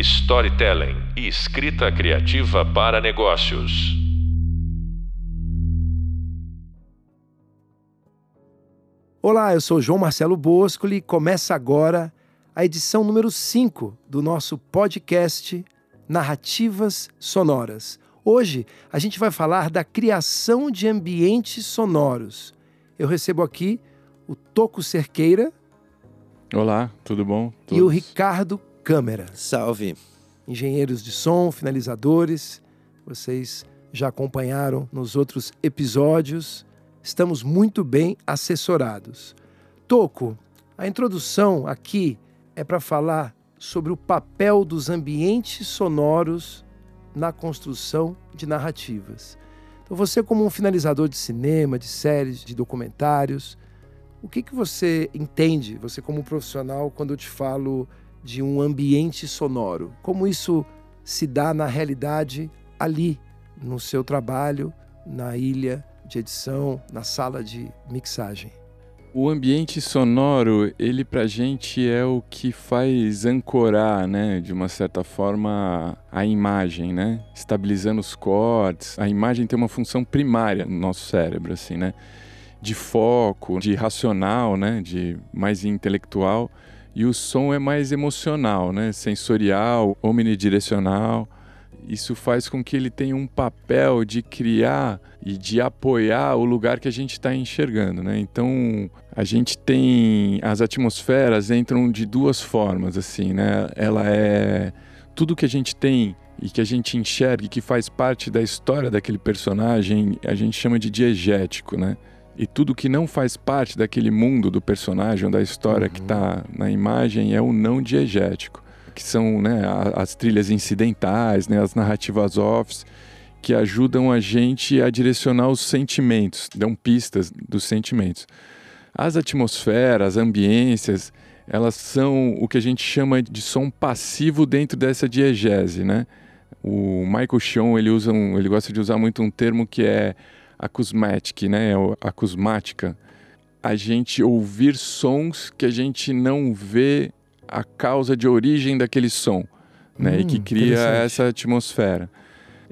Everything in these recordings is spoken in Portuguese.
storytelling e escrita criativa para negócios. Olá, eu sou João Marcelo Boscoli e começa agora a edição número 5 do nosso podcast Narrativas Sonoras. Hoje a gente vai falar da criação de ambientes sonoros. Eu recebo aqui o Toco Cerqueira. Olá, tudo bom? Todos. E o Ricardo Câmara. Salve. Engenheiros de som, finalizadores, vocês já acompanharam nos outros episódios estamos muito bem assessorados. Toco, a introdução aqui é para falar sobre o papel dos ambientes sonoros na construção de narrativas. Então, você, como um finalizador de cinema, de séries, de documentários, o que, que você entende, você como profissional, quando eu te falo de um ambiente sonoro? Como isso se dá na realidade ali, no seu trabalho, na ilha de edição, na sala de mixagem? O ambiente sonoro, ele pra gente é o que faz ancorar, né, de uma certa forma, a imagem, né? Estabilizando os cortes. A imagem tem uma função primária no nosso cérebro, assim, né? De foco, de racional, né? De mais intelectual. E o som é mais emocional, né? Sensorial, omnidirecional isso faz com que ele tenha um papel de criar e de apoiar o lugar que a gente está enxergando, né? Então a gente tem as atmosferas entram de duas formas, assim, né? Ela é tudo que a gente tem e que a gente enxerga e que faz parte da história daquele personagem, a gente chama de diegético, né? E tudo que não faz parte daquele mundo do personagem ou da história uhum. que está na imagem é o não diegético que são né, as trilhas incidentais, né, as narrativas offs, que ajudam a gente a direcionar os sentimentos, dão pistas dos sentimentos. As atmosferas, as ambiências, elas são o que a gente chama de som passivo dentro dessa diegese, né? O Michael Schon, ele usa um, ele gosta de usar muito um termo que é acousmatic, né? Acusmática. A gente ouvir sons que a gente não vê a causa de origem daquele som, né? Hum, e que hum, cria essa atmosfera.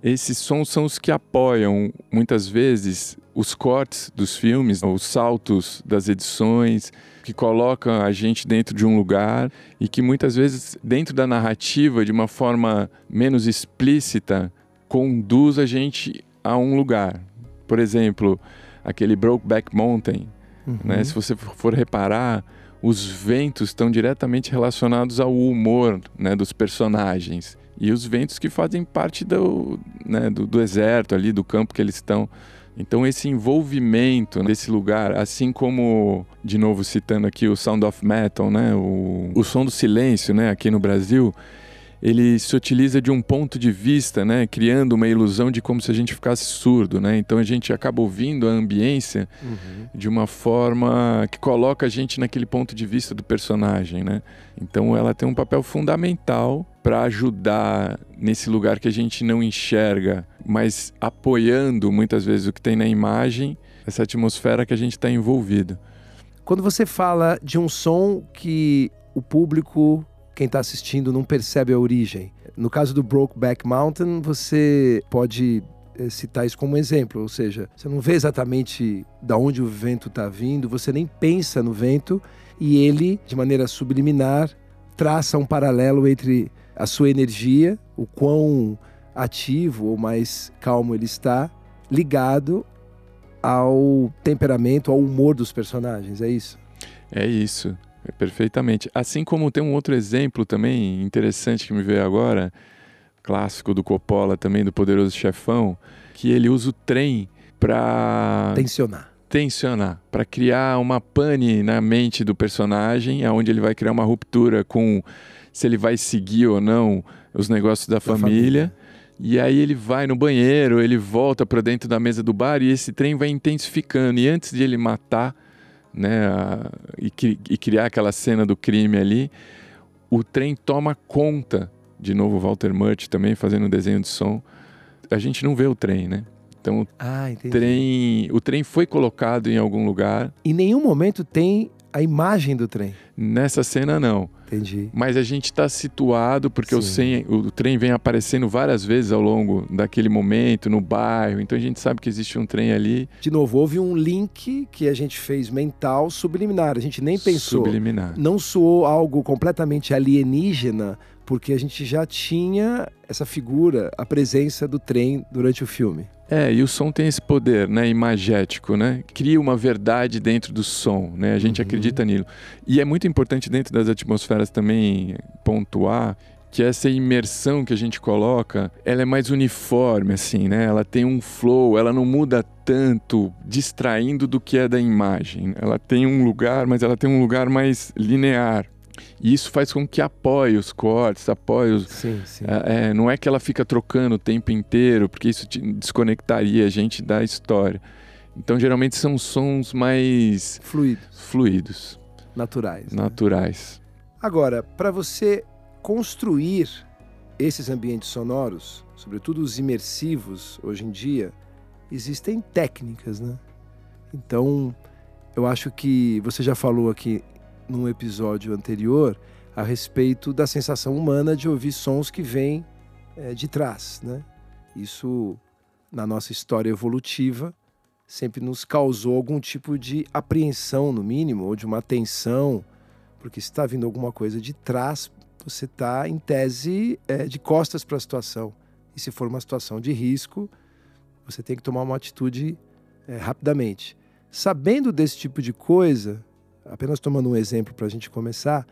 Esses sons são os que apoiam, muitas vezes, os cortes dos filmes, os saltos das edições, que colocam a gente dentro de um lugar e que muitas vezes, dentro da narrativa, de uma forma menos explícita, conduz a gente a um lugar. Por exemplo, aquele Brokeback Mountain. Né? Uhum. Né? Se você for reparar, os ventos estão diretamente relacionados ao humor né, dos personagens. E os ventos que fazem parte do, né, do, do deserto ali, do campo que eles estão. Então esse envolvimento desse lugar, assim como, de novo citando aqui o Sound of Metal, né, o, o som do silêncio, né, aqui no Brasil, ele se utiliza de um ponto de vista, né, criando uma ilusão de como se a gente ficasse surdo, né? Então a gente acaba ouvindo a ambiência uhum. de uma forma que coloca a gente naquele ponto de vista do personagem, né? Então ela tem um papel fundamental para ajudar nesse lugar que a gente não enxerga, mas apoiando muitas vezes o que tem na imagem, essa atmosfera que a gente está envolvido. Quando você fala de um som que o público quem está assistindo não percebe a origem. No caso do Brokeback Mountain, você pode eh, citar isso como exemplo, ou seja, você não vê exatamente da onde o vento está vindo, você nem pensa no vento e ele, de maneira subliminar, traça um paralelo entre a sua energia, o quão ativo ou mais calmo ele está, ligado ao temperamento, ao humor dos personagens, é isso? É isso. É, perfeitamente. Assim como tem um outro exemplo também interessante que me veio agora, clássico do Coppola também, do Poderoso Chefão, que ele usa o trem para tensionar. Tensionar, para criar uma pane na mente do personagem, aonde ele vai criar uma ruptura com se ele vai seguir ou não os negócios da, da família. família. E aí ele vai no banheiro, ele volta para dentro da mesa do bar e esse trem vai intensificando. E antes de ele matar né, a, e, e, criar aquela cena do crime ali, o trem toma conta, de novo Walter Murch também fazendo um desenho de som, a gente não vê o trem, né? Então ah, trem, o trem foi colocado em algum lugar. Em nenhum momento tem a imagem do trem. Nessa cena, não. Entendi. Mas a gente está situado porque o, sem- o trem vem aparecendo várias vezes ao longo daquele momento, no bairro. Então a gente sabe que existe um trem ali De novo, houve um link que a gente fez mental subliminar. A gente nem pensou. subliminar. Não soou algo completamente alienígena, porque a gente já tinha essa figura, a presença do trem durante o filme. É, e o som tem esse poder, né, imagético, né? Cria uma verdade dentro do som, né? A gente Uhum. acredita nilo. E é muito importante dentro das atmosferas também pontuar que essa imersão que a gente coloca, ela é mais uniforme, assim, né? Ela tem um flow, ela não muda tanto, distraindo do que é da imagem. Ela tem um lugar, mas ela tem um lugar mais linear. E isso faz com que apoie os cortes, apoie os, Sim, sim. é, não é que ela fica trocando o tempo inteiro, porque isso te- desconectaria a gente da história. Então, geralmente são sons mais Fluidos, fluidos, naturais. né? naturais. Agora, para você construir esses ambientes sonoros, sobretudo os imersivos hoje em dia, existem técnicas, né? Então, eu acho que você já falou aqui num episódio anterior a respeito da sensação humana de ouvir sons que vêm eh, de trás, né? Isso, na nossa história evolutiva, sempre nos causou algum tipo de apreensão, no mínimo, ou de uma tensão, porque se está vindo alguma coisa de trás, você está, em tese, eh, de costas para a situação. E se for uma situação de risco, você tem que tomar uma atitude eh, rapidamente. Sabendo desse tipo de coisa, apenas tomando um exemplo para a gente começar,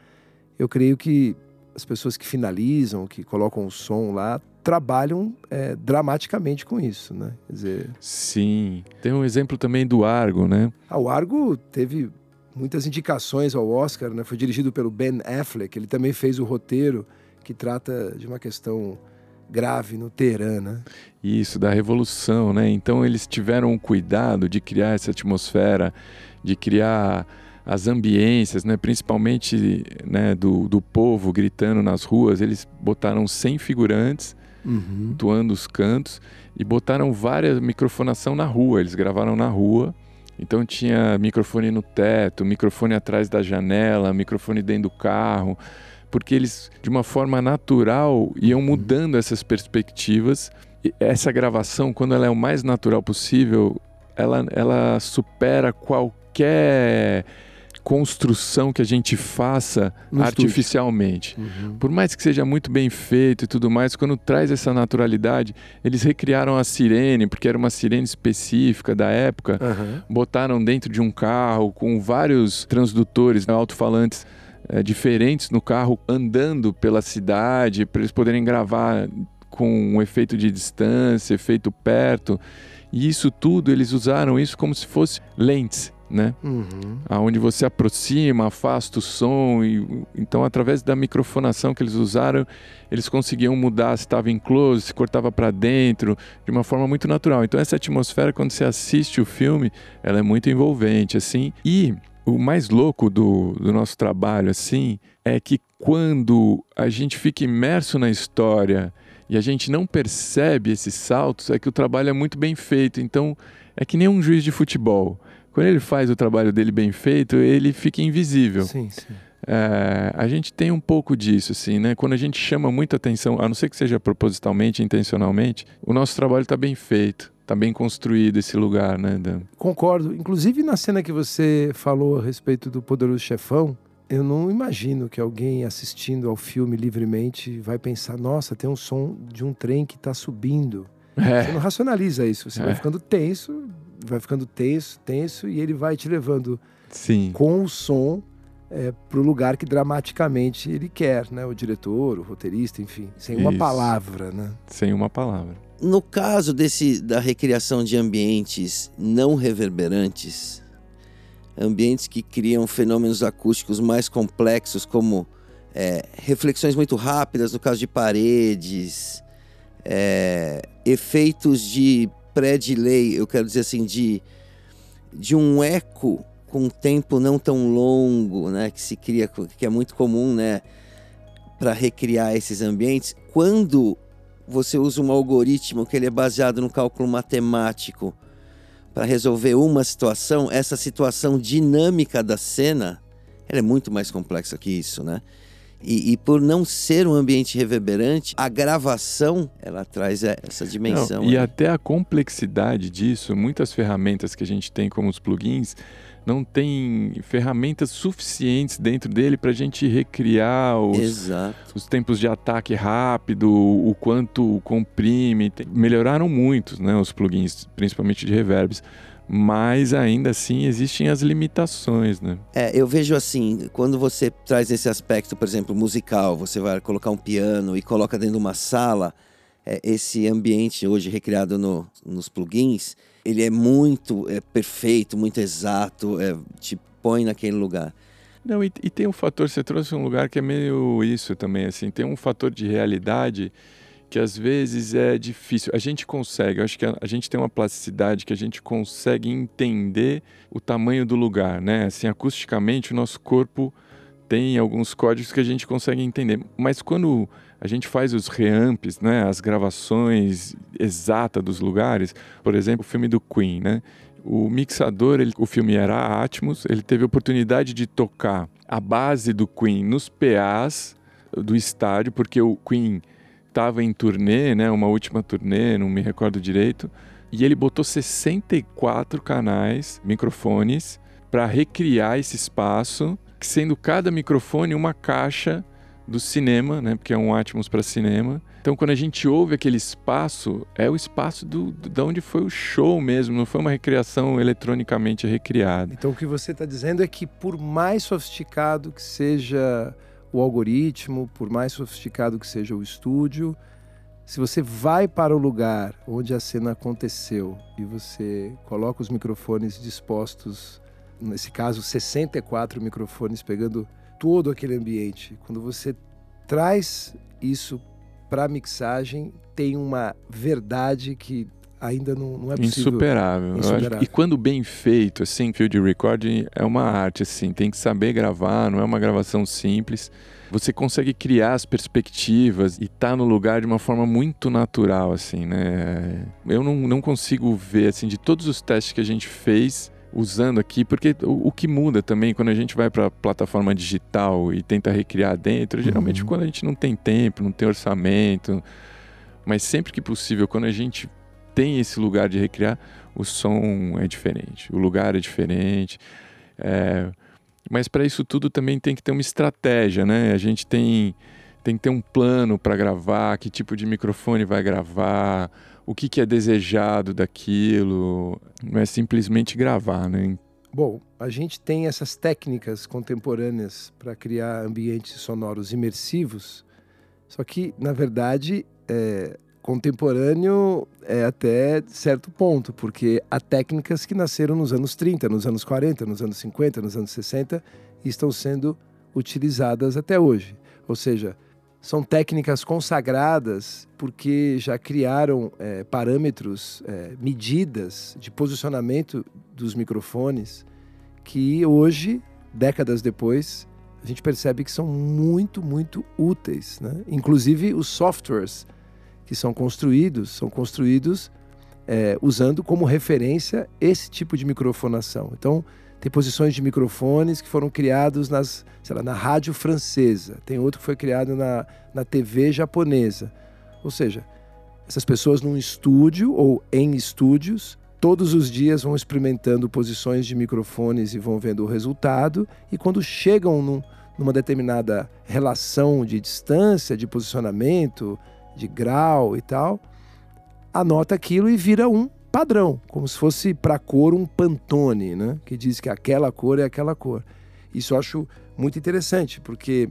eu creio que as pessoas que finalizam, que colocam o som lá, trabalham eh, dramaticamente com isso, né? Quer dizer, Sim. Tem um exemplo também do Argo, né? ah, o Argo teve muitas indicações ao Oscar, né? Foi dirigido pelo Ben Affleck, ele também fez o roteiro que trata de uma questão grave no Teherã, né? Isso, da revolução, né? Então eles tiveram o cuidado de criar essa atmosfera, de criar as ambiências, né? principalmente né, do, do povo gritando nas ruas. Eles botaram 100 figurantes Uhum. os cantos e botaram várias microfonação na rua. Eles gravaram na rua. Então tinha microfone no teto, microfone atrás da janela, microfone dentro do carro, porque eles de uma forma natural iam mudando essas perspectivas. E essa gravação, quando ela é o mais natural possível, ela, ela supera qualquer construção que a gente faça No artificialmente. Uhum. Por mais que seja muito bem feito e tudo mais, quando traz essa naturalidade, eles recriaram a sirene, porque era uma sirene específica da época, Aham. botaram dentro de um carro com vários transdutores, né, alto-falantes eh, diferentes no carro, andando pela cidade, para eles poderem gravar com um efeito de distância, efeito perto. E isso tudo, eles usaram isso como se fosse lentes, né? Uhum. aonde você aproxima, afasta o som e então através da microfonação que eles usaram, eles conseguiam mudar se estava em close, se cortava para dentro, de uma forma muito natural. Então essa atmosfera quando você assiste o filme, ela é muito envolvente assim. E o mais louco do, do nosso trabalho assim é que quando a gente fica imerso na história e a gente não percebe esses saltos, é que o trabalho é muito bem feito. Então é que nem um juiz de futebol. Quando ele faz o trabalho dele bem feito, ele fica invisível. Sim, sim. É, a gente tem um pouco disso, assim, né? Quando a gente chama muita atenção, a não ser que seja propositalmente, intencionalmente, o nosso trabalho está bem feito, está bem construído esse lugar, né? Dan? Concordo. Inclusive na cena que você falou a respeito do Poderoso Chefão, eu não imagino que alguém assistindo ao filme livremente vai pensar: nossa, tem um som de um trem que está subindo. Você É, não racionaliza isso. Você É. vai ficando tenso, vai ficando tenso, tenso, e ele vai te levando sim, com o som para o lugar que dramaticamente ele quer, né? O diretor, o roteirista, enfim, sem uma Isso. palavra, né? sem uma palavra. No caso desse da recriação de ambientes não reverberantes, ambientes que criam fenômenos acústicos mais complexos, como é, reflexões muito rápidas no caso de paredes, é, efeitos de pré-delay, eu quero dizer assim, de, de um eco com um tempo não tão longo, né, que se cria, que é muito comum, né, para recriar esses ambientes. Quando você usa um algoritmo que ele é baseado no cálculo matemático para resolver uma situação, essa situação dinâmica da cena, ela é muito mais complexa que isso, né? E, e, por não ser um ambiente reverberante, a gravação ela traz essa dimensão. Não, e até a complexidade disso, muitas ferramentas que a gente tem como os plugins não tem ferramentas suficientes dentro dele para a gente recriar os, os, tempos de ataque rápido, o quanto comprime. Melhoraram muito né, os plugins, principalmente de reverbs mas ainda assim existem as limitações, né? É, eu vejo assim, quando você traz esse aspecto, por exemplo, musical, você vai colocar um piano e coloca dentro de uma sala, é, esse ambiente hoje recriado no, nos plugins, ele é muito é, perfeito, muito exato, é, te põe naquele lugar. Não, e, e tem um fator, você trouxe um lugar que é meio isso também, assim, tem um fator de realidade que às vezes é difícil. A gente consegue, eu acho que a, a, gente tem uma plasticidade que a gente consegue entender o tamanho do lugar, né? Assim, acusticamente, o nosso corpo tem alguns códigos que a gente consegue entender. Mas quando a gente faz os reamps, né, as gravações exatas dos lugares, por exemplo, o filme do Queen, né? O mixador, ele, o filme era Atmos, ele teve a oportunidade de tocar a base do Queen nos PAs do estádio, porque o Queen estava em turnê, né, uma última turnê, não me recordo direito, e ele botou 64 canais, microfones, para recriar esse espaço, sendo cada microfone uma caixa do cinema, né, porque é um Atmos para cinema. Então, quando a gente ouve aquele espaço, é o espaço do, do, de onde foi o show mesmo, não foi uma recriação eletronicamente recriada. Então, o que você está dizendo é que, por mais sofisticado que seja o algoritmo, por mais sofisticado que seja o estúdio, se você vai para o lugar onde a cena aconteceu e você coloca os microfones dispostos, nesse caso 64 microfones pegando todo aquele ambiente, quando você traz isso para a mixagem, tem uma verdade que ainda não, não é possível. Insuperável. Insuperável. e quando bem feito, assim, field recording é uma arte, assim, tem que saber gravar, não é uma gravação simples. Você consegue criar as perspectivas e estar tá no lugar de uma forma muito natural, assim, né? Eu não, não consigo ver, assim, de todos os testes que a gente fez, usando aqui, porque o, o, que muda também quando a gente vai para a plataforma digital e tenta recriar dentro, geralmente uhum. quando a gente não tem tempo, não tem orçamento, mas sempre que possível, quando a gente tem esse lugar de recriar, o som é diferente, o lugar é diferente. É... Mas para isso tudo também tem que ter uma estratégia, né? A gente tem, tem que ter um plano para gravar, que tipo de microfone vai gravar, o que, que é desejado daquilo. Não é simplesmente gravar, né? Bom, a gente tem essas técnicas contemporâneas para criar ambientes sonoros imersivos, só que, na verdade, é, contemporâneo é até certo ponto, porque há técnicas que nasceram nos anos 30, nos anos 40, nos anos 50, nos anos 60 e estão sendo utilizadas até hoje. Ou seja, são técnicas consagradas porque já criaram é, parâmetros, é, medidas de posicionamento dos microfones que hoje, décadas depois, a gente percebe que são muito, muito úteis. Né? Inclusive os softwares que são construídos, são construídos é, usando como referência esse tipo de microfonação. Então, tem posições de microfones que foram criados nas, lá, na rádio francesa, tem outro que foi criado na, na TV japonesa. Ou seja, essas pessoas num estúdio ou em estúdios, todos os dias vão experimentando posições de microfones e vão vendo o resultado, e quando chegam num, numa determinada relação de distância, de posicionamento, de grau e tal, anota aquilo e vira um padrão, como se fosse para cor um Pantone, né? Que diz que aquela cor é aquela cor. Isso eu acho muito interessante, porque,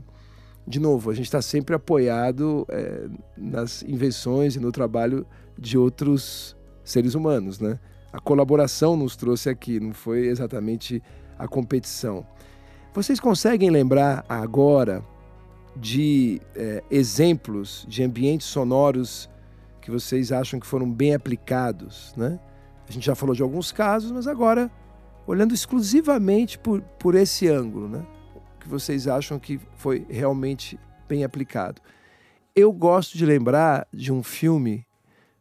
de novo, a gente está sempre apoiado é, nas invenções e no trabalho de outros seres humanos, né? A colaboração nos trouxe aqui, não foi exatamente a competição. Vocês conseguem lembrar agora de é, exemplos de ambientes sonoros que vocês acham que foram bem aplicados, né? A gente já falou de alguns casos, mas agora olhando exclusivamente por, por esse ângulo, né? Que vocês acham que foi realmente bem aplicado. Eu gosto de lembrar de um filme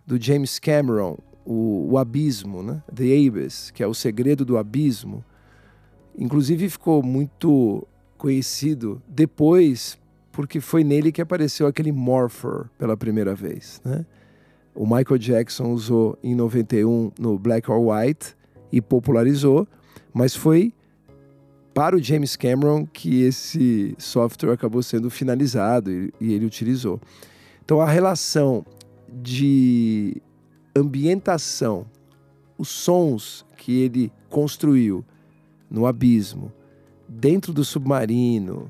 do James Cameron, o, o Abismo, né? The Abyss, que é o segredo do abismo. Inclusive ficou muito conhecido depois, porque foi nele que apareceu aquele Morpher pela primeira vez. Né? O Michael Jackson usou em 91 no Black or White e popularizou, mas foi para o James Cameron que esse software acabou sendo finalizado e, e ele utilizou. Então a relação de ambientação, os sons que ele construiu no abismo, dentro do submarino,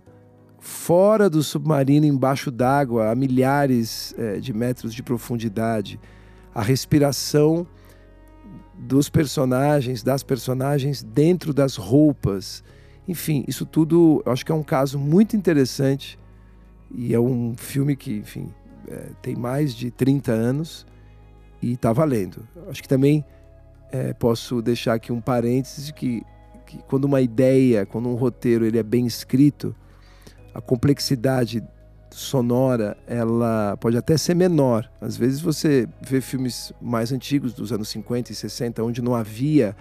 fora do submarino, embaixo d'água, a milhares é, de metros de profundidade, a respiração dos personagens, das personagens dentro das roupas. Enfim, isso tudo eu acho que é um caso muito interessante e é um filme que, enfim, é, tem mais de 30 anos e está valendo. Acho que também é, posso deixar aqui um parênteses que, que quando uma ideia, quando um roteiro ele é bem escrito, a complexidade sonora ela pode até ser menor. Às vezes você vê filmes mais antigos dos anos 50 e 60 onde não havia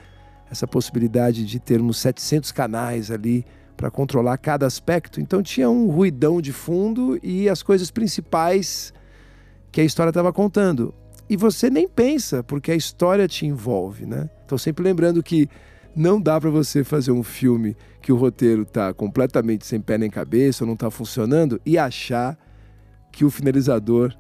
essa possibilidade de termos 700 canais ali para controlar cada aspecto. Então tinha um ruidão de fundo e as coisas principais que a história estava contando. E você nem pensa, porque a história te envolve, né? Então sempre lembrando que não dá para você fazer um filme que o roteiro está completamente sem pé nem cabeça, ou não está funcionando, e achar que o finalizador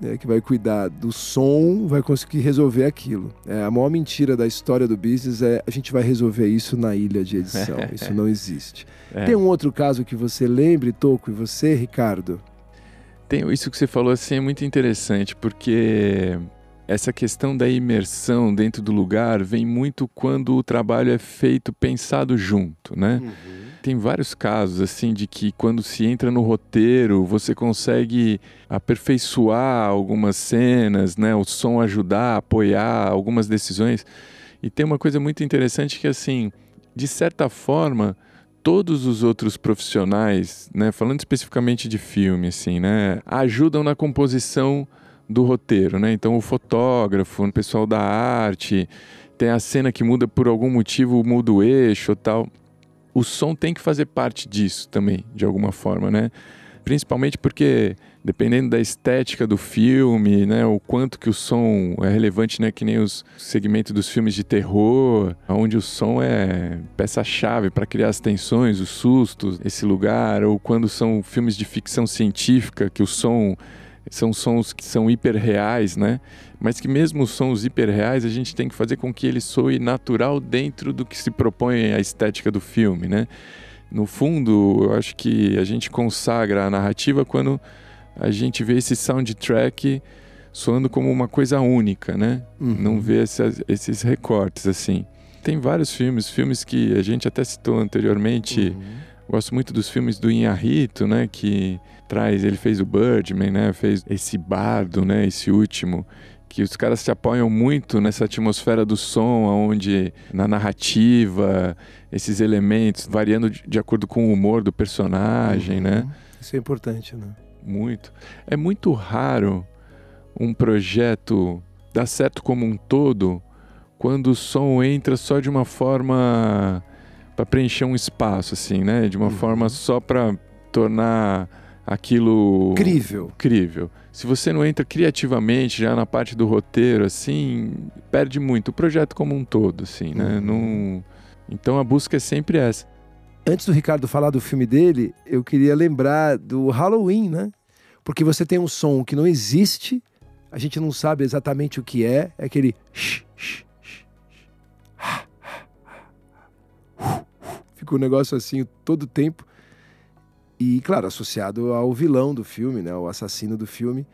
né, que vai cuidar do som vai conseguir resolver aquilo. É, a maior mentira da história do business é a gente vai resolver isso na ilha de edição. isso não existe. É. Tem um outro caso que você lembre, Toco, e você, Ricardo? Tem, isso que você falou assim é muito interessante, porque essa questão da imersão dentro do lugar vem muito quando o trabalho é feito pensado junto, né? Uhum. Tem vários casos assim de que quando se entra no roteiro você consegue aperfeiçoar algumas cenas, né? O som ajudar, apoiar algumas decisões. E tem uma coisa muito interessante que assim, de certa forma, todos os outros profissionais, né, falando especificamente de filme assim, né, ajudam na composição do roteiro, né? Então o fotógrafo, o pessoal da arte, tem a cena que muda por algum motivo, muda o eixo tal. O som tem que fazer parte disso também, de alguma forma, né? Principalmente porque dependendo da estética do filme, né, o quanto que o som é relevante, né, que nem os segmentos dos filmes de terror, onde o som é peça-chave para criar as tensões, os sustos, esse lugar, ou quando são filmes de ficção científica, que o som são sons que são hiperreais, né? Mas que mesmo os sons hiperreais a gente tem que fazer com que ele soe natural dentro do que se propõe a estética do filme, né? No fundo, eu acho que a gente consagra a narrativa quando a gente vê esse soundtrack soando como uma coisa única, né? Uhum. Não vê esses, esses recortes assim. Tem vários filmes, filmes que a gente até citou anteriormente. Uhum. Gosto muito dos filmes do Inharito, né? Que traz, ele fez o Birdman, né? Fez esse bardo, né? Esse último que os caras se apoiam muito nessa atmosfera do som, onde na narrativa, esses elementos variando de, acordo com o humor do personagem, uhum. né? Isso é importante, né? Muito. É muito raro um projeto dar certo como um todo quando o som entra só de uma forma para preencher um espaço, assim, né? De uma uhum. forma só para tornar aquilo crível. Crível. Se você não entra criativamente já na parte do roteiro, assim, perde muito o projeto como um todo, assim, né? Uhum. Não... Então a busca é sempre essa. Antes do Ricardo falar do filme dele, eu queria lembrar do Halloween, né? Porque você tem um som que não existe, a gente não sabe exatamente o que é, é aquele Fica um negócio assim todo o tempo. E, claro, associado ao vilão do filme, né? O assassino do filme.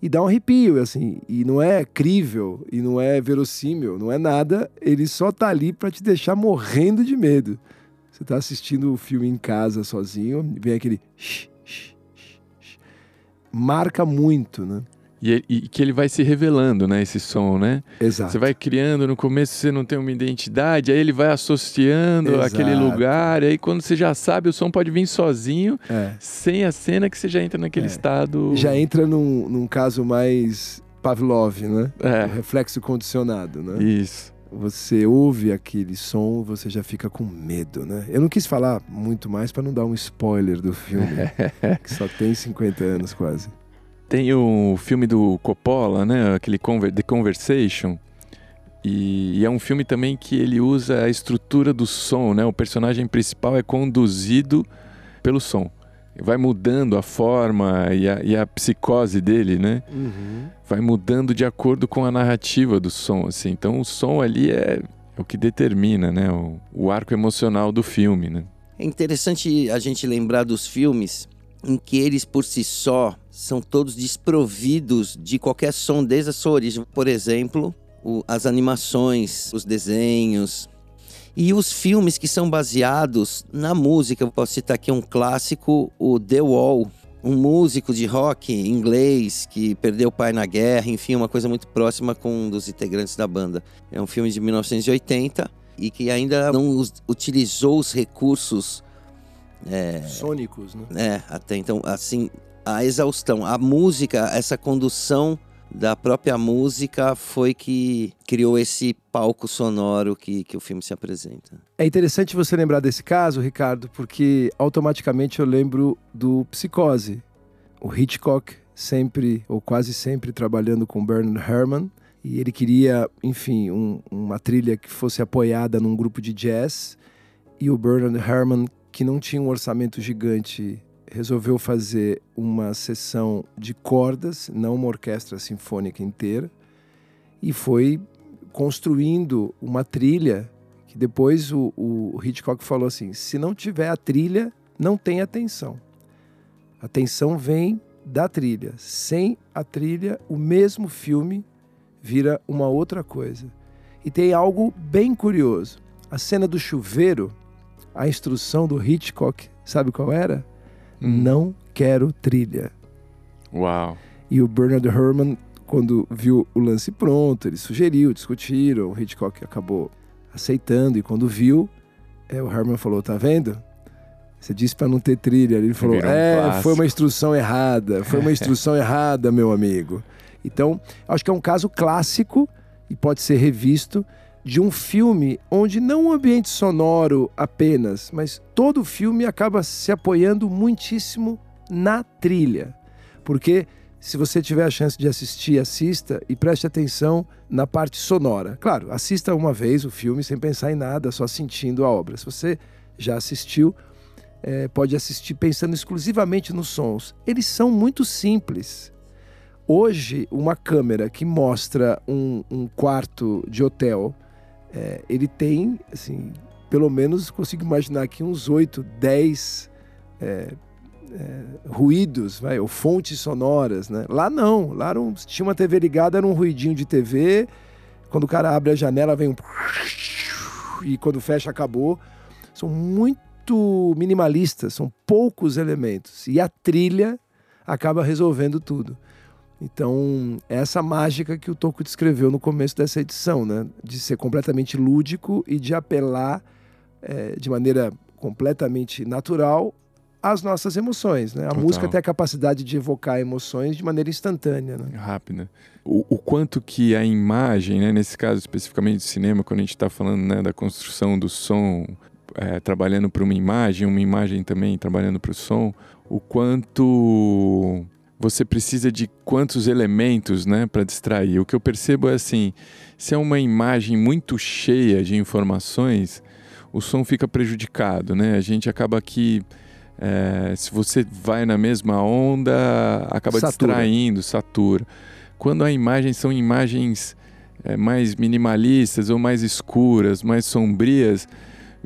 E dá um arrepio, assim. E não é crível, e não é verossímil, não é nada. Ele só tá ali para te deixar morrendo de medo. Você tá assistindo o filme em casa sozinho, vem aquele... Marca muito, né? E, e, que ele vai se revelando, né? Esse som, né? Exato. Você vai criando, no começo você não tem uma identidade, aí ele vai associando Exato. aquele lugar, e aí quando você já sabe, o som pode vir sozinho, é. sem a cena que você já entra naquele é. estado. Já entra num, num caso mais Pavlov, né? É. O reflexo condicionado, né? Isso. você ouve aquele som, você já fica com medo, né? Eu não quis falar muito mais para não dar um spoiler do filme, que só tem 50 anos quase. Tem o filme do Coppola, né? Aquele Conver The Conversation. E, e, é um filme também que ele usa a estrutura do som, né? O personagem principal é conduzido pelo som. Vai mudando a forma e a, e a psicose dele, né? Uhum. Vai mudando de acordo com a narrativa do som, assim. Então o som ali é, é o que determina, né? O, o arco emocional do filme, né? É interessante a gente lembrar dos filmes em que eles por si só são todos desprovidos de qualquer som desde a sua origem. Por exemplo, o, as animações, os desenhos e os filmes que são baseados na música. Eu posso citar aqui um clássico, o The Wall, um músico de rock inglês que perdeu o pai na guerra, enfim, uma coisa muito próxima com um dos integrantes da banda. É um filme de 1980 e que ainda não utilizou os recursos é, sônicos, né? É, até então, assim, a exaustão, a música, essa condução da própria música foi que criou esse palco sonoro que, que o filme se apresenta. É interessante você lembrar desse caso, Ricardo, porque automaticamente eu lembro do Psicose. O Hitchcock sempre, ou quase sempre, trabalhando com Bernard Herrmann, e ele queria, enfim, um, uma trilha que fosse apoiada num grupo de jazz, e o Bernard Herrmann, que não tinha um orçamento gigante resolveu fazer uma sessão de cordas, não uma orquestra sinfônica inteira, e foi construindo uma trilha que depois o, o Hitchcock falou assim: se não tiver a trilha, não tem atenção. A atenção vem da trilha. Sem a trilha, o mesmo filme vira uma outra coisa. E tem algo bem curioso. A cena do chuveiro, a instrução do Hitchcock, sabe qual era? Hum. Não quero trilha. Uau. E o Bernard Herrmann, quando viu o lance pronto, ele sugeriu, discutiram, o Hitchcock acabou aceitando, e quando viu, é, o Herrmann falou: tá vendo? Você disse para não ter trilha. Ele falou: É, foi uma instrução errada. Foi uma instrução errada, meu amigo. Então, acho que é um caso clássico e pode ser revisto de um filme onde não o um ambiente sonoro apenas, mas todo o filme acaba se apoiando muitíssimo na trilha. Porque se você tiver a chance de assistir, assista e preste atenção na parte sonora. Claro, assista uma vez o filme sem pensar em nada, só sentindo a obra. Se você já assistiu, é, pode assistir pensando exclusivamente nos sons. Eles são muito simples. Hoje, uma câmera que mostra um, um quarto de hotel é, ele tem, assim, pelo menos consigo imaginar aqui uns 8, 10 é, é, ruídos, vai, ou fontes sonoras, né? Lá não, lá não, tinha uma TV ligada, era um ruidinho de TV, quando o cara abre a janela vem um... e quando fecha acabou. São muito minimalistas, são poucos elementos. E a trilha acaba resolvendo tudo. Então, é essa mágica que o Toco descreveu no começo dessa edição, né? De ser completamente lúdico e de apelar é, de maneira completamente natural às nossas emoções, né? A Total. música tem a capacidade de evocar emoções de maneira instantânea, né? Rápida. O, o quanto que a imagem, né? Nesse caso especificamente do cinema, quando a gente está falando né, da construção do som, é, trabalhando para uma imagem, uma imagem também trabalhando para o som, o quanto você precisa de quantos elementos né, para distrair. O que eu percebo é assim: se é uma imagem muito cheia de informações, o som fica prejudicado. Né? A gente acaba aqui. É, se você vai na mesma onda, acaba satura. distraindo, satura. Quando a imagem são imagens é, mais minimalistas ou mais escuras, mais sombrias,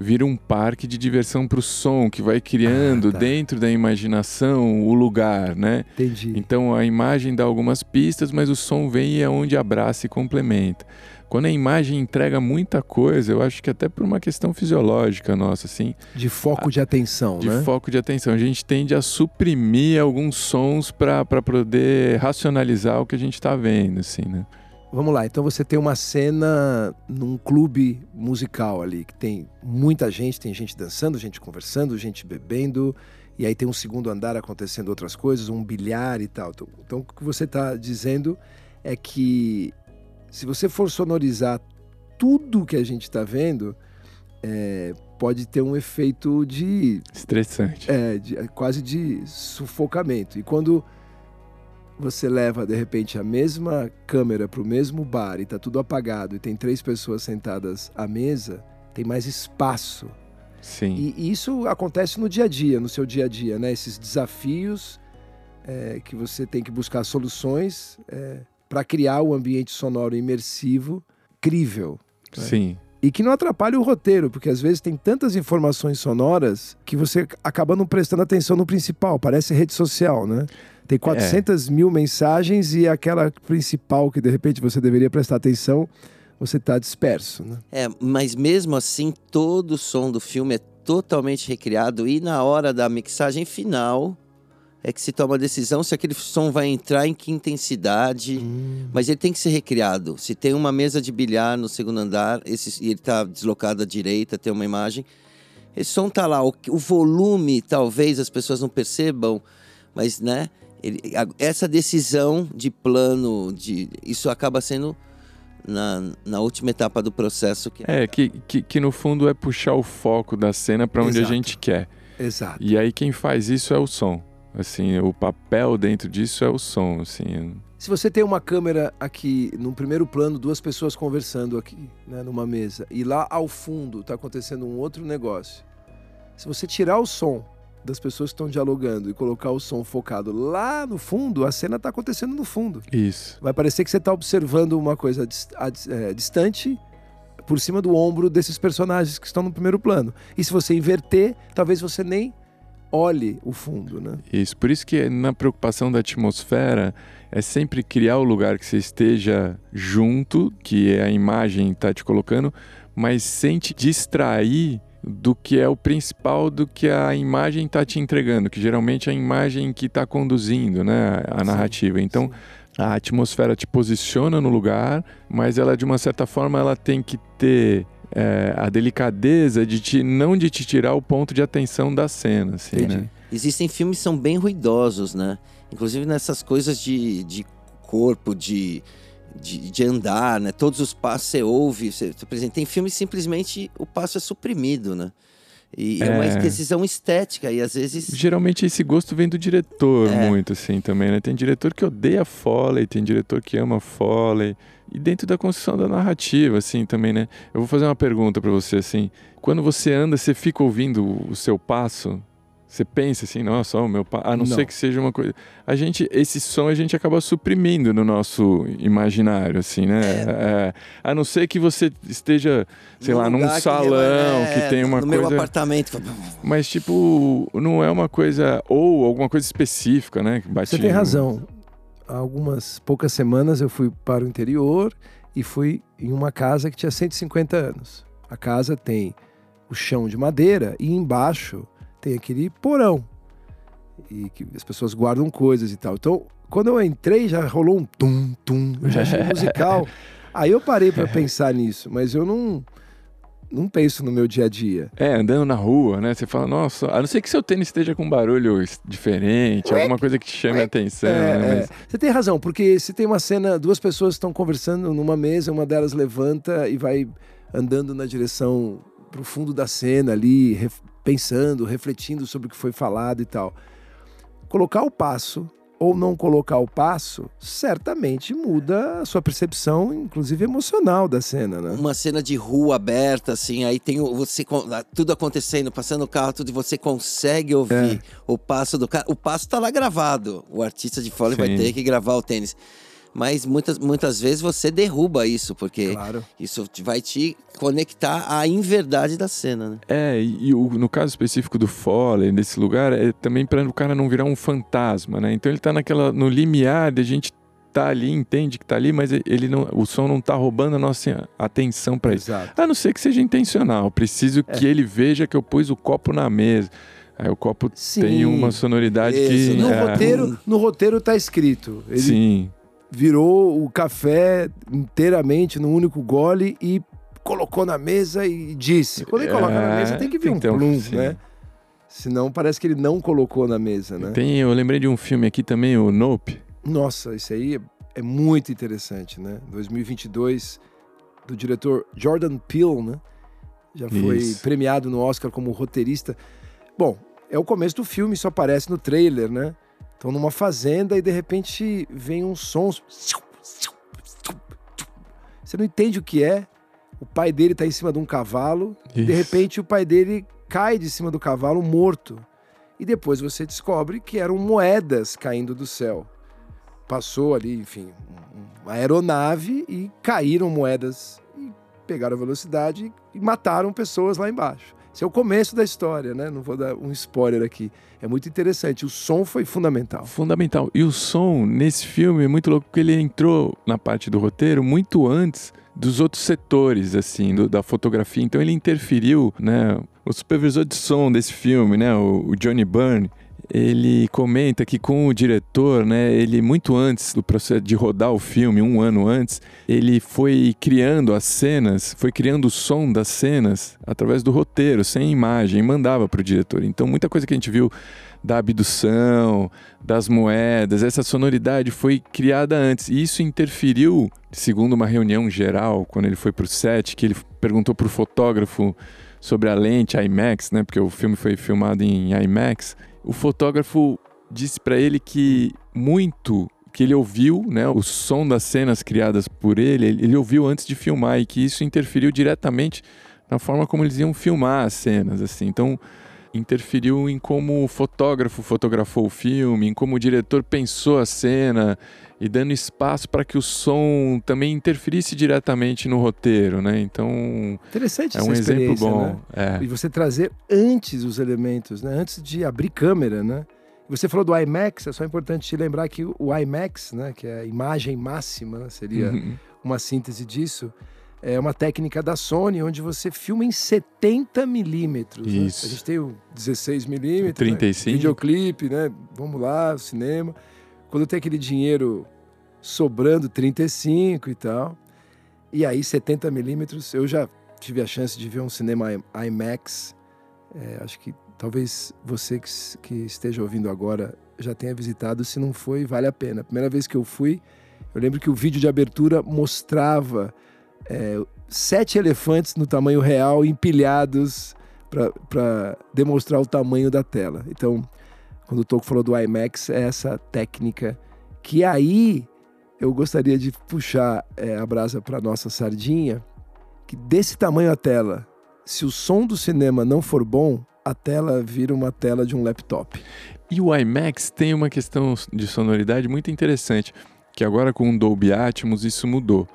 vira um parque de diversão para o som, que vai criando ah, tá. dentro da imaginação o lugar, né? Entendi. Então a imagem dá algumas pistas, mas o som vem e é onde abraça e complementa. Quando a imagem entrega muita coisa, eu acho que até por uma questão fisiológica nossa, assim. De foco a, de atenção, de né? De foco de atenção. A gente tende a suprimir alguns sons para poder racionalizar o que a gente está vendo, assim, né? Vamos lá, então você tem uma cena num clube musical ali, que tem muita gente, tem gente dançando, gente conversando, gente bebendo, e aí tem um segundo andar acontecendo outras coisas, um bilhar e tal. Então, então o que você está dizendo é que se você for sonorizar tudo que a gente está vendo é, pode ter um efeito de, Estressante. é, de- quase de sufocamento. E quando você leva de repente a mesma câmera para o mesmo bar e tá tudo apagado e tem três pessoas sentadas à mesa, tem mais espaço. Sim. E, e isso acontece no dia a dia, no seu dia a dia, né? Esses desafios é, que você tem que buscar soluções para criar o ambiente sonoro imersivo, crível. né? Sim. E que não atrapalhe o roteiro, porque às vezes tem tantas informações sonoras que você acaba não prestando atenção no principal. Parece rede social, né? Tem 400 mil mensagens e aquela principal que de repente você deveria prestar atenção, você está disperso, né? É, mas mesmo assim, todo o som do filme é totalmente recriado e na hora da mixagem final é que se toma a decisão se aquele som vai entrar em que intensidade. Mas ele tem que ser recriado. Se tem uma mesa de bilhar no segundo andar esse, e ele está deslocado à direita, tem uma imagem, esse som tá lá. O, o volume, talvez as pessoas não percebam, mas né, ele- a- essa decisão de plano, de, isso acaba sendo na, na última etapa do processo. Que É, que, que, que no fundo é puxar o foco da cena para onde Exato. a gente quer. Exato. E aí quem faz isso é o som. Assim, o papel dentro disso é o som, assim. Se você tem uma câmera aqui, no primeiro plano, duas pessoas conversando aqui, né, numa mesa, e lá ao fundo está acontecendo um outro negócio. Se você tirar o som das pessoas que estão dialogando e colocar o som focado lá no fundo, a cena está acontecendo no fundo. Isso. Vai parecer que você está observando uma coisa é, distante por cima do ombro desses personagens que estão no primeiro plano. E se você inverter, talvez você nem olhe o fundo, né? Isso. Por isso que na preocupação da atmosfera é sempre criar o lugar que você esteja junto, que a imagem está te colocando, mas sem te distrair do que é o principal do que a imagem está te entregando, que geralmente é a imagem que está conduzindo né, a Sim, narrativa. Então, Sim. a atmosfera te posiciona no lugar, mas ela de uma certa forma ela tem que ter é, a delicadeza de te, não de te tirar o ponto de atenção da cena, assim, né? Existem filmes que são bem ruidosos, né? Inclusive nessas coisas de, de corpo, de, de, de andar, né? Todos os passos você ouve. Você, por exemplo, tem filmes simplesmente o passo é suprimido, né? E é, uma É. decisão estética e às vezes... Geralmente esse gosto vem do diretor É. muito, assim, também, né? Tem diretor que odeia Foley, tem diretor que ama Foley. E dentro da construção da narrativa, assim, também, né? Eu vou fazer uma pergunta pra você, assim. Quando você anda, você fica ouvindo o seu passo? Você pensa assim, nossa, ó, o meu passo... A não, Não. ser que seja uma coisa... A gente, esse som a gente acaba suprimindo no nosso imaginário, assim, né? É, a não ser que você esteja, sei num lá, num que salão que, é, tem uma no coisa... meu apartamento. Mas, tipo, não é uma coisa. Ou alguma coisa específica, né? que Você tem no- razão. Há algumas poucas semanas eu fui para o interior e fui em uma casa que tinha 150 anos. A casa tem o chão de madeira e embaixo tem aquele porão. E que as pessoas guardam coisas e tal. Então, quando eu entrei, já rolou um tum, tum. Eu já achei musical. Aí eu parei para pensar nisso, mas eu não, não penso no meu dia a dia. É, andando na rua, né? Você fala, nossa, a não ser que seu tênis esteja com um barulho diferente, alguma coisa que te chame a atenção, É, né? é. Mas- Você tem razão, porque se tem uma cena, duas pessoas estão conversando numa mesa, uma delas levanta e vai andando na direção pro fundo da cena ali, pensando, refletindo sobre o que foi falado e tal. Colocar o passo ou não colocar o passo, certamente muda a sua percepção, inclusive emocional da cena, né? Uma cena de rua aberta, assim, aí tem você tudo acontecendo, passando o carro, tudo, e você consegue ouvir É. o passo do cara. O passo tá lá gravado. O artista de fora vai ter que gravar o tênis. Mas muitas, muitas vezes você derruba isso, porque Claro. isso vai te conectar à inverdade da cena, né? É, e, e o- no caso específico do Foley, desse lugar, é também para o cara não virar um fantasma, né? Então ele tá naquela, no limiar de a gente tá ali, entende que tá ali, mas ele não, o som não tá roubando a nossa atenção para isso. Exato. A não ser que seja intencional. Preciso que É. ele veja que eu pus o copo na mesa. Aí o copo Sim. tem uma sonoridade Isso, que. No é, roteiro, no roteiro tá escrito. Ele Sim. Virou o café inteiramente num único gole e colocou na mesa e disse. Quando ele coloca na É, mesa, tem que vir um plum, sim. né? Senão parece que ele não colocou na mesa, né? Tem, eu lembrei de um filme aqui também, o Nope. Nossa, isso aí é, muito interessante, né? 2022 do diretor Jordan Peele, né? Já foi Isso. premiado no Oscar como roteirista. Bom, é o começo do filme, isso aparece no trailer, né? Estão numa fazenda e de repente vem uns sons. Você não entende o que é. O pai dele está em cima de um cavalo. De Isso. repente o pai dele cai de cima do cavalo morto. E depois você descobre que eram moedas caindo do céu. Passou ali, enfim, um- uma aeronave e caíram moedas e pegaram velocidade e mataram pessoas lá embaixo. Esse é o começo da história, né? Não vou dar um spoiler aqui. É muito interessante. O som foi fundamental. Fundamental. E o som nesse filme é muito louco porque ele entrou na parte do roteiro muito antes dos outros setores, assim, do- da fotografia. Então ele interferiu, né? O supervisor de som desse filme, né? O, o Johnny Byrne, ele comenta que com o diretor, né? Ele muito antes do processo de rodar o filme, um ano antes, ele foi criando as cenas, foi criando o som das cenas através do roteiro, sem imagem, mandava para o diretor. Então muita coisa que a gente viu da abdução, das moedas, essa sonoridade foi criada antes. E isso interferiu, segundo uma reunião geral, quando ele foi para o set, que ele perguntou para o fotógrafo sobre a lente IMAX, né? Porque o filme foi filmado em IMAX. O fotógrafo disse para ele que muito que ele ouviu, né, o som das cenas criadas por ele, ele ouviu antes de filmar e que isso interferiu diretamente na forma como eles iam filmar as cenas, assim. Então, interferiu em como o fotógrafo fotografou o filme, em como o diretor pensou a cena e dando espaço para que o som também interferisse diretamente no roteiro, né? Então, Interessante é um exemplo bom. né? É. E você trazer antes os elementos, né? Antes de abrir câmera, né? Você falou do IMAX, é só importante te lembrar que o IMAX, né, que é a imagem máxima, né, seria Uhum. uma síntese disso, é uma técnica da Sony onde você filma em 70 milímetros. né? A gente tem o 16 milímetros, 35. Né? videoclipe, né? Vamos lá, cinema. Quando tem aquele dinheiro sobrando, 35 e tal. E aí, 70 milímetros, eu já tive a chance de ver um cinema IMAX. É, acho que talvez você que, que esteja ouvindo agora já tenha visitado. Se não foi, vale a pena. A primeira vez que eu fui, eu lembro que o vídeo de abertura mostrava é, sete elefantes no tamanho real empilhados para demonstrar o tamanho da tela. Então, quando o Toco falou do IMAX, é essa técnica que aí eu gostaria de puxar é, a brasa para nossa sardinha, que desse tamanho a tela, se o som do cinema não for bom, a tela vira uma tela de um laptop. E o IMAX tem uma questão de sonoridade muito interessante, que agora com o Dolby Atmos isso mudou.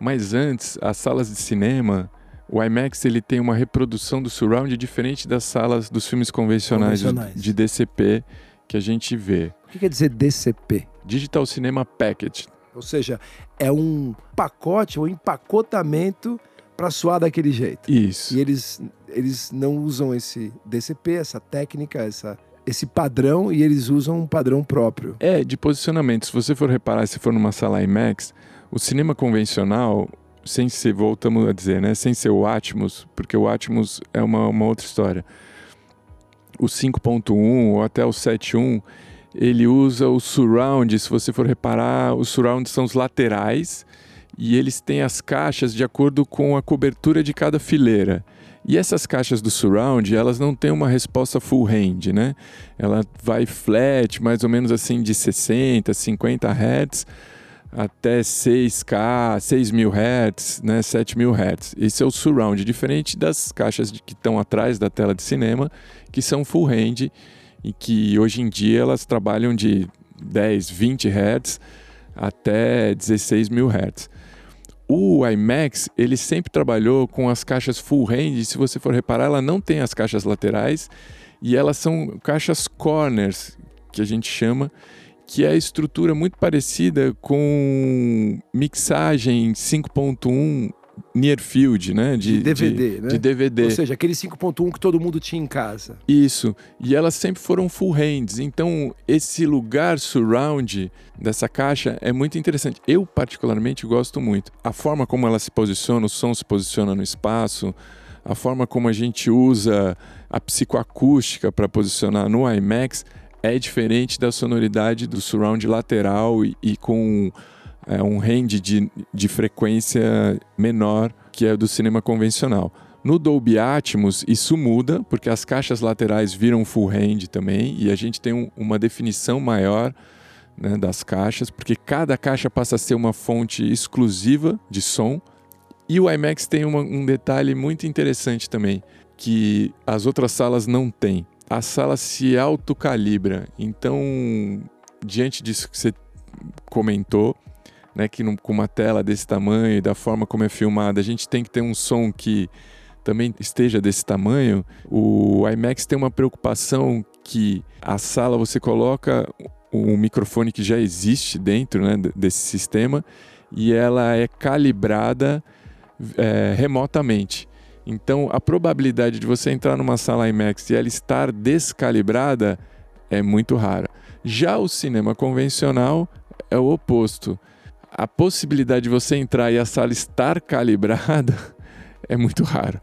Mas antes, as salas de cinema, o IMAX ele tem uma reprodução do surround diferente das salas dos filmes convencionais, Convencionais. de DCP que a gente vê. O que quer dizer DCP? Digital Cinema Package. Ou seja, é um pacote ou empacotamento para soar daquele jeito. Isso. E eles, eles não usam esse DCP, essa técnica, essa, esse padrão, e eles usam um padrão próprio. É, de posicionamento. Se você for reparar, se for numa sala IMAX, o cinema convencional, sem ser, voltamos a dizer, né? Sem ser o Atmos, porque o Atmos é uma, uma outra história. O 5.1 ou até o 7.1, ele usa o surround. Se você for reparar, os surrounds são os laterais e eles têm as caixas de acordo com a cobertura de cada fileira. E essas caixas do surround, elas não têm uma resposta full range, né? Ela vai flat, mais ou menos assim de 60, 50 Hz até 6K, 6.000 Hz, né, 7.000 Hz. Esse é o surround, diferente das caixas que estão atrás da tela de cinema, que são full range e que hoje em dia elas trabalham de 10, 20 Hz até 16.000 Hz. O IMAX, ele sempre trabalhou com as caixas full range, se você for reparar, ela não tem as caixas laterais e elas são caixas corners, que a gente chama, que é a estrutura muito parecida com mixagem 5.1 near field, né? De DVD, né? De DVD. Ou seja, aquele 5.1 que todo mundo tinha em casa. Isso. E elas sempre foram full hands. Então, esse lugar surround dessa caixa é muito interessante. Eu, particularmente, gosto muito. A forma como ela se posiciona, o som se posiciona no espaço, a forma como a gente usa a psicoacústica para posicionar no IMAX é diferente da sonoridade do surround lateral e, e com é, um range de, de frequência menor que é do cinema convencional. No Dolby Atmos, isso muda, porque as caixas laterais viram full range também, e a gente tem um, uma definição maior né, das caixas, porque cada caixa passa a ser uma fonte exclusiva de som. E o IMAX tem uma, um detalhe muito interessante também, que as outras salas não têm. A sala se autocalibra. Então, diante disso que você comentou, né, que com uma tela desse tamanho e da forma como é filmada, a gente tem que ter um som que também esteja desse tamanho. O IMAX tem uma preocupação que a sala você coloca um microfone que já existe dentro né, desse sistema e ela é calibrada é, remotamente. Então, a probabilidade de você entrar numa sala IMAX e ela estar descalibrada é muito rara. Já o cinema convencional é o oposto. A possibilidade de você entrar e a sala estar calibrada é muito raro.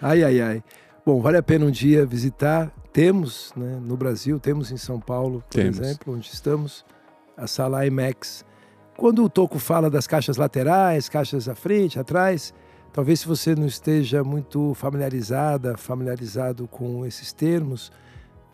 Ai, ai, ai. Bom, vale a pena um dia visitar. Temos né, no Brasil, temos em São Paulo, por temos. exemplo, onde estamos, a sala IMAX. Quando o Toco fala das caixas laterais, caixas à frente, atrás, talvez se você não esteja muito familiarizada, familiarizado com esses termos,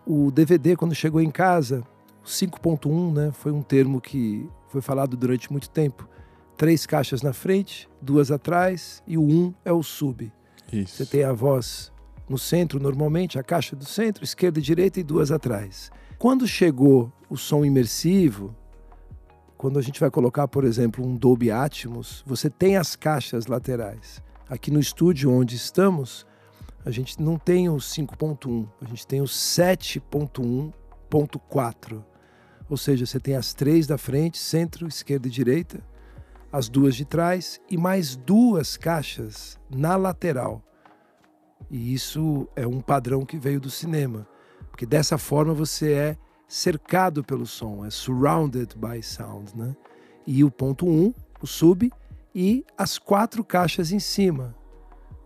o DVD, quando chegou em casa, 5.1, né, foi um termo que foi falado durante muito tempo. Três caixas na frente, duas atrás e o um é o sub. Isso. Você tem a voz no centro, normalmente, a caixa do centro, esquerda e direita e duas atrás. Quando chegou o som imersivo, quando a gente vai colocar, por exemplo, um Dolby Atmos, você tem as caixas laterais. Aqui no estúdio onde estamos, a gente não tem o 5.1, a gente tem o 7.1.4. Ou seja, você tem as três da frente, centro, esquerda e direita, as duas de trás e mais duas caixas na lateral. E isso é um padrão que veio do cinema, porque dessa forma você é cercado pelo som, é surrounded by sound, né? E o ponto 1, um, o sub, e as quatro caixas em cima,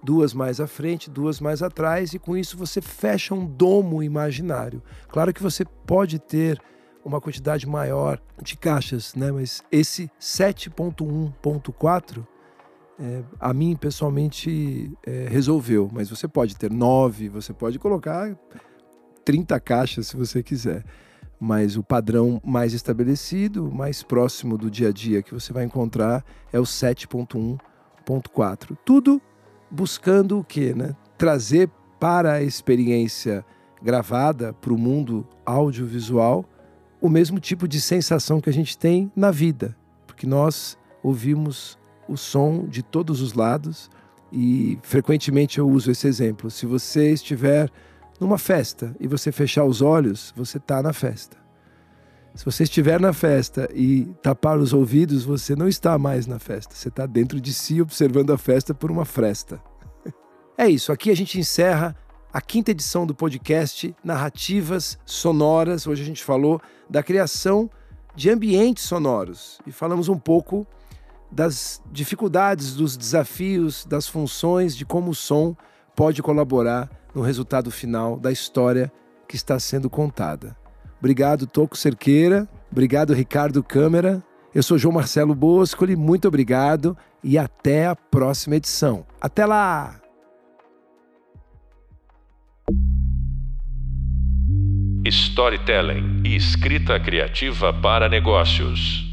duas mais à frente, duas mais atrás, e com isso você fecha um domo imaginário. Claro que você pode ter uma quantidade maior de caixas, né? Mas esse 7.1.4 é, a mim pessoalmente é, resolveu, mas você pode ter nove, você pode colocar 30 caixas se você quiser. Mas o padrão mais estabelecido, mais próximo do dia a dia que você vai encontrar é o 7.1.4. Tudo buscando o quê? Né? Trazer para a experiência gravada, para o mundo audiovisual, o mesmo tipo de sensação que a gente tem na vida, porque nós ouvimos o som de todos os lados e frequentemente eu uso esse exemplo. Se você estiver numa festa e você fechar os olhos, você está na festa. Se você estiver na festa e tapar os ouvidos, você não está mais na festa. Você está dentro de si observando a festa por uma fresta. É isso. Aqui a gente encerra a quinta edição do podcast Narrativas Sonoras. Hoje a gente falou da criação de ambientes sonoros e falamos um pouco das dificuldades, dos desafios, das funções, de como o som pode colaborar no resultado final da história que está sendo contada. Obrigado, Toco Cerqueira. Obrigado, Ricardo Câmara. Eu sou João Marcelo Boscoli. Muito obrigado e até a próxima edição. Até lá! Storytelling e escrita criativa para negócios.